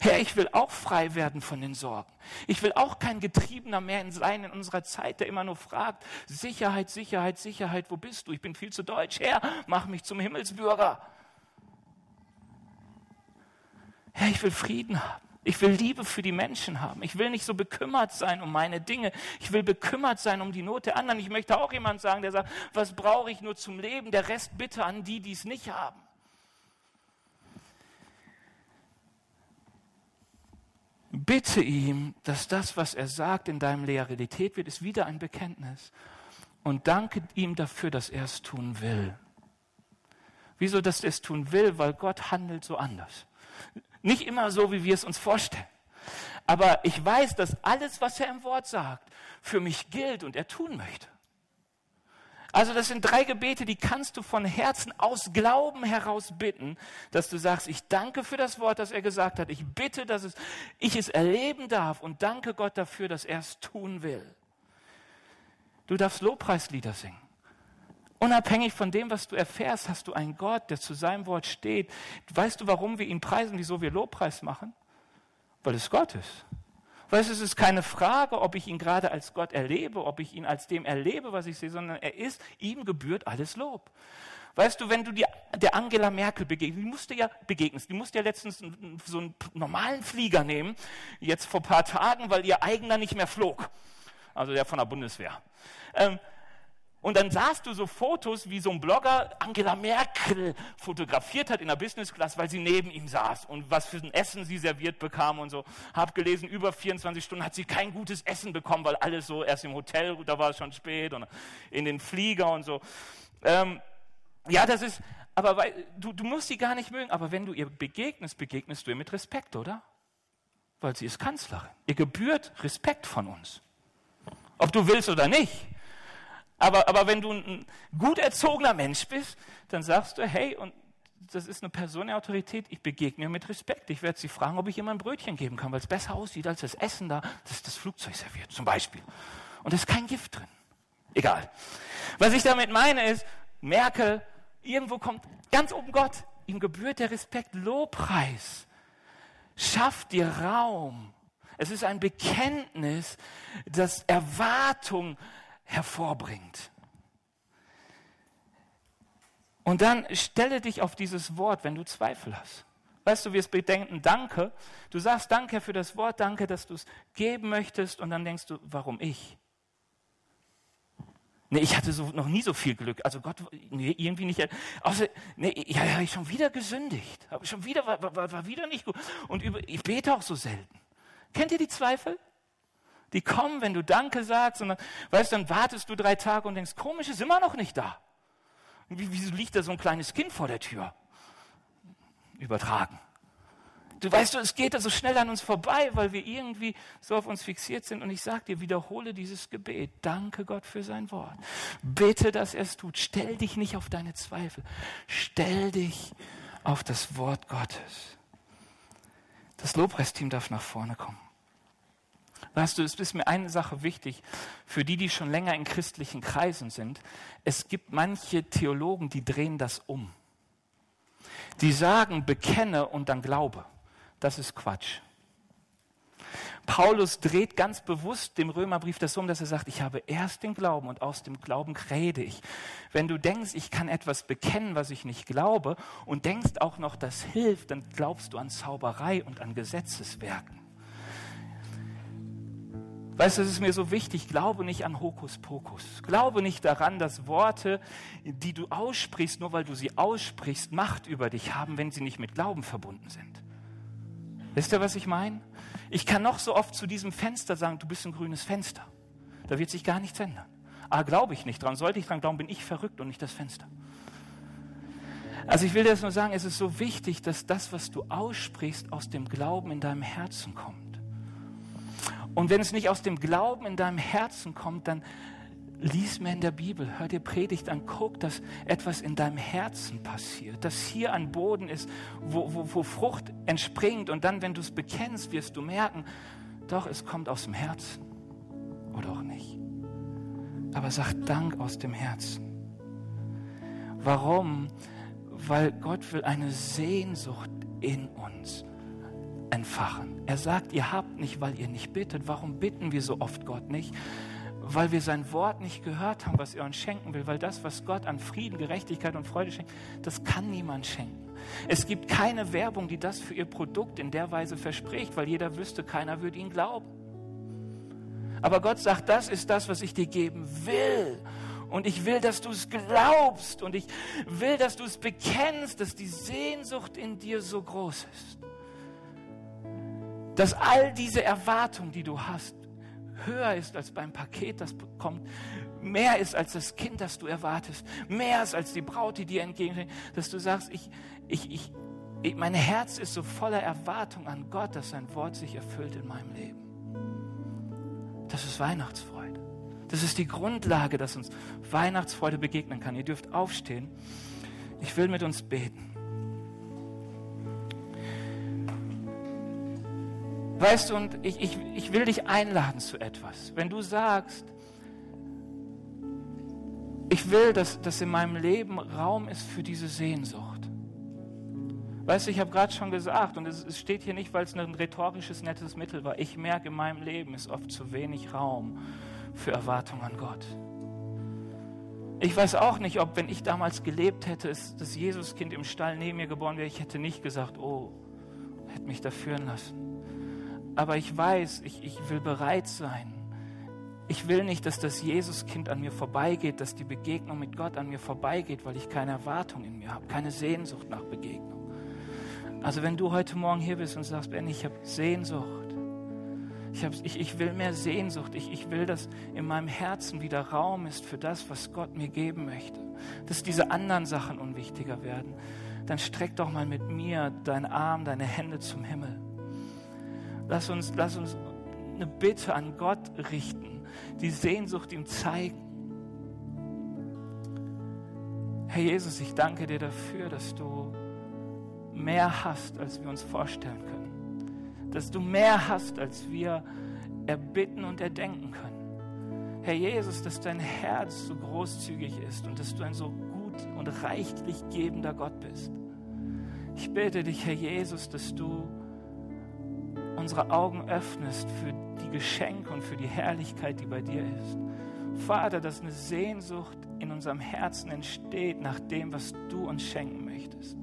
B: Herr, ich will auch frei werden von den Sorgen. Ich will auch kein Getriebener mehr sein in unserer Zeit, der immer nur fragt, Sicherheit, Sicherheit, Sicherheit, wo bist du? Ich bin viel zu deutsch. Herr, mach mich zum Himmelsbürger. Herr, ich will Frieden haben. Ich will Liebe für die Menschen haben. Ich will nicht so bekümmert sein um meine Dinge. Ich will bekümmert sein um die Not der anderen. Ich möchte auch jemand sagen, der sagt, was brauche ich nur zum Leben? Der Rest bitte an die, die es nicht haben. Bitte ihm, dass das, was er sagt, in deinem Realität wird, ist wieder ein Bekenntnis. Und danke ihm dafür, dass er es tun will. Wieso, dass er es tun will? Weil Gott handelt so anders. Nicht immer so, wie wir es uns vorstellen. Aber ich weiß, dass alles, was er im Wort sagt, für mich gilt und er tun möchte. Also das sind drei Gebete, die kannst du von Herzen aus Glauben heraus bitten, dass du sagst, ich danke für das Wort, das er gesagt hat. Ich bitte, dass es, ich es erleben darf und danke Gott dafür, dass er es tun will. Du darfst Lobpreislieder singen. Unabhängig von dem, was du erfährst, hast du einen Gott, der zu seinem Wort steht. Weißt du, warum wir ihn preisen, wieso wir Lobpreis machen? Weil es Gott ist. Weißt du, es ist keine Frage, ob ich ihn gerade als Gott erlebe, ob ich ihn als dem erlebe, was ich sehe, sondern er ist, ihm gebührt alles Lob. Weißt du, wenn du dir der Angela Merkel begegnest, die musste ja begegnen, die musste ja letztens so einen normalen Flieger nehmen, jetzt vor ein paar Tagen, weil ihr eigener nicht mehr flog. Also der von der Bundeswehr. Ähm, und dann sahst du so Fotos, wie so ein Blogger Angela Merkel fotografiert hat in der Business Class, weil sie neben ihm saß und was für ein Essen sie serviert bekam und so. Hab gelesen, über 24 Stunden hat sie kein gutes Essen bekommen, weil alles so erst im Hotel, da war es schon spät und in den Flieger und so. Ähm, ja, das ist, aber weil, du, du musst sie gar nicht mögen, aber wenn du ihr begegnest, begegnest du ihr mit Respekt, oder? Weil sie ist Kanzlerin. Ihr gebührt Respekt von uns. Ob du willst oder nicht. Aber, aber wenn du ein gut erzogener Mensch bist, dann sagst du, hey, und das ist eine Person der Autorität, ich begegne mit Respekt. Ich werde sie fragen, ob ich ihr mal ein Brötchen geben kann, weil es besser aussieht als das Essen da, das das Flugzeug serviert, zum Beispiel. Und da ist kein Gift drin. Egal. Was ich damit meine ist, Merkel, irgendwo kommt ganz oben Gott, ihm gebührt der Respekt, Lobpreis. Schafft dir Raum. Es ist ein Bekenntnis, das Erwartung hervorbringt. Und dann stelle dich auf dieses Wort, wenn du Zweifel hast. Weißt du, wir bedenken Danke. Du sagst Danke für das Wort, danke, dass du es geben möchtest. Und dann denkst du, warum ich? Nee, ich hatte so, noch nie so viel Glück. Also Gott, nee, irgendwie nicht. Außer, nee, ja, habe ich schon wieder gesündigt. Schon wieder, war, war, war wieder nicht gut. Und über, ich bete auch so selten. Kennt ihr die Zweifel? Die kommen, wenn du Danke sagst, und dann, weißt dann wartest du drei Tage und denkst, komisch, ist immer noch nicht da. Wieso liegt da so ein kleines Kind vor der Tür? Übertragen. Du weißt, es geht da so schnell an uns vorbei, weil wir irgendwie so auf uns fixiert sind. Und ich sage dir, wiederhole dieses Gebet. Danke Gott für sein Wort. Bitte, dass er es tut. Stell dich nicht auf deine Zweifel. Stell dich auf das Wort Gottes. Das Lobpreisteam darf nach vorne kommen. Weißt du, es ist mir eine Sache wichtig, für die, die schon länger in christlichen Kreisen sind. Es gibt manche Theologen, die drehen das um. die sagen, bekenne und dann glaube. Das ist Quatsch. Paulus dreht ganz bewusst dem Römerbrief das um, dass er sagt, ich habe erst den Glauben und aus dem Glauben rede ich. Wenn du denkst, ich kann etwas bekennen, was ich nicht glaube, und denkst auch noch, das hilft, dann glaubst du an Zauberei und an Gesetzeswerken. Weißt du, es ist mir so wichtig, glaube nicht an Hokuspokus. Glaube nicht daran, dass Worte, die du aussprichst, nur weil du sie aussprichst, Macht über dich haben, wenn sie nicht mit Glauben verbunden sind. Wisst ihr, was ich meine? Ich kann noch so oft zu diesem Fenster sagen, du bist ein grünes Fenster. Da wird sich gar nichts ändern. Ah, glaube ich nicht dran. Sollte ich dran glauben, bin ich verrückt und nicht das Fenster. Also ich will dir das nur sagen, es ist so wichtig, dass das, was du aussprichst, aus dem Glauben in deinem Herzen kommt. Und wenn es nicht aus dem Glauben in deinem Herzen kommt, dann lies mir in der Bibel, hör dir Predigt an, guck, dass etwas in deinem Herzen passiert, dass hier ein Boden ist, wo, wo, wo Frucht entspringt und dann, wenn du es bekennst, wirst du merken, doch, es kommt aus dem Herzen oder auch nicht. Aber sag Dank aus dem Herzen. Warum? Weil Gott will eine Sehnsucht in uns entfachen. Er sagt, ihr habt nicht, weil ihr nicht bittet. Warum bitten wir so oft Gott nicht? Weil wir sein Wort nicht gehört haben, was er uns schenken will. Weil das, was Gott an Frieden, Gerechtigkeit und Freude schenkt, das kann niemand schenken. Es gibt keine Werbung, die das für ihr Produkt in der Weise verspricht, weil jeder wüsste, keiner würde ihn glauben. Aber Gott sagt, das ist das, was ich dir geben will. Und ich will, dass du es glaubst. Und ich will, dass du es bekennst, dass die Sehnsucht in dir so groß ist dass all diese Erwartung, die du hast, höher ist als beim Paket, das kommt, mehr ist als das Kind, das du erwartest, mehr ist als die Braut, die dir entgegensteht, dass du sagst, ich, ich, ich, ich, mein Herz ist so voller Erwartung an Gott, dass sein Wort sich erfüllt in meinem Leben. Das ist Weihnachtsfreude. Das ist die Grundlage, dass uns Weihnachtsfreude begegnen kann. Ihr dürft aufstehen. Ich will mit uns beten. Weißt du, und ich, ich, ich will dich einladen zu etwas. Wenn du sagst, ich will, dass, dass in meinem Leben Raum ist für diese Sehnsucht. Weißt du, ich habe gerade schon gesagt, und es, es steht hier nicht, weil es ein rhetorisches, nettes Mittel war. Ich merke, in meinem Leben ist oft zu wenig Raum für Erwartung an Gott. Ich weiß auch nicht, ob, wenn ich damals gelebt hätte, das Jesuskind im Stall neben mir geboren wäre, ich hätte nicht gesagt, oh, hätte mich da führen lassen. Aber ich weiß, ich, ich will bereit sein. Ich will nicht, dass das Jesuskind an mir vorbeigeht, dass die Begegnung mit Gott an mir vorbeigeht, weil ich keine Erwartung in mir habe, keine Sehnsucht nach Begegnung. Also wenn du heute Morgen hier bist und sagst, Ben, ich habe Sehnsucht, ich, hab, ich, ich will mehr Sehnsucht, ich, ich will, dass in meinem Herzen wieder Raum ist für das, was Gott mir geben möchte, dass diese anderen Sachen unwichtiger werden, dann streck doch mal mit mir deinen Arm, deine Hände zum Himmel. Lass uns, lass uns eine Bitte an Gott richten, die Sehnsucht ihm zeigen. Herr Jesus, ich danke dir dafür, dass du mehr hast, als wir uns vorstellen können. Dass du mehr hast, als wir erbitten und erdenken können. Herr Jesus, dass dein Herz so großzügig ist und dass du ein so gut und reichlich gebender Gott bist. Ich bitte dich, Herr Jesus, dass du unsere Augen öffnest für die Geschenke und für die Herrlichkeit, die bei dir ist. Vater, dass eine Sehnsucht in unserem Herzen entsteht nach dem, was du uns schenken möchtest.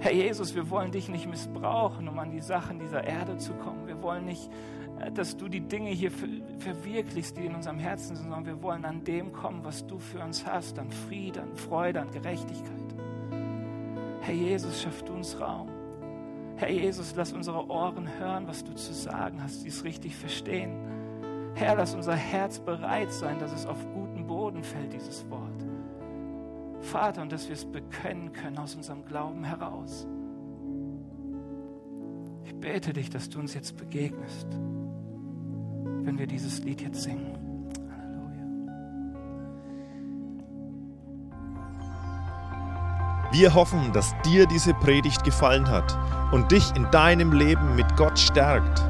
B: Herr Jesus, wir wollen dich nicht missbrauchen, um an die Sachen dieser Erde zu kommen. Wir wollen nicht, äh, dass du die Dinge hier verwirklichst, die in unserem Herzen sind, sondern wir wollen an dem kommen, was du für uns hast, an Frieden, an Freude, an Gerechtigkeit. Herr Jesus, schaff du uns Raum. Herr Jesus, lass unsere Ohren hören, was du zu sagen hast, dies richtig verstehen. Herr, lass unser Herz bereit sein, dass es auf guten Boden fällt, dieses Wort. Vater, und dass wir es bekennen können aus unserem Glauben heraus. Ich bete dich, dass du uns jetzt begegnest, wenn wir dieses Lied jetzt singen.
A: Wir hoffen, dass dir diese Predigt gefallen hat und dich in deinem Leben mit Gott stärkt.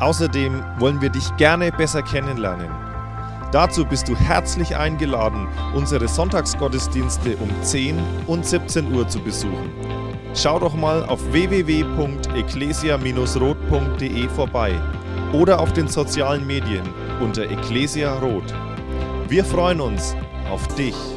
A: Außerdem wollen wir dich gerne besser kennenlernen. Dazu bist du herzlich eingeladen, unsere Sonntagsgottesdienste um 10 und 17 Uhr zu besuchen. Schau doch mal auf www.ecclesia-rot.de vorbei oder auf den sozialen Medien unter Ecclesia Rot. Wir freuen uns auf dich.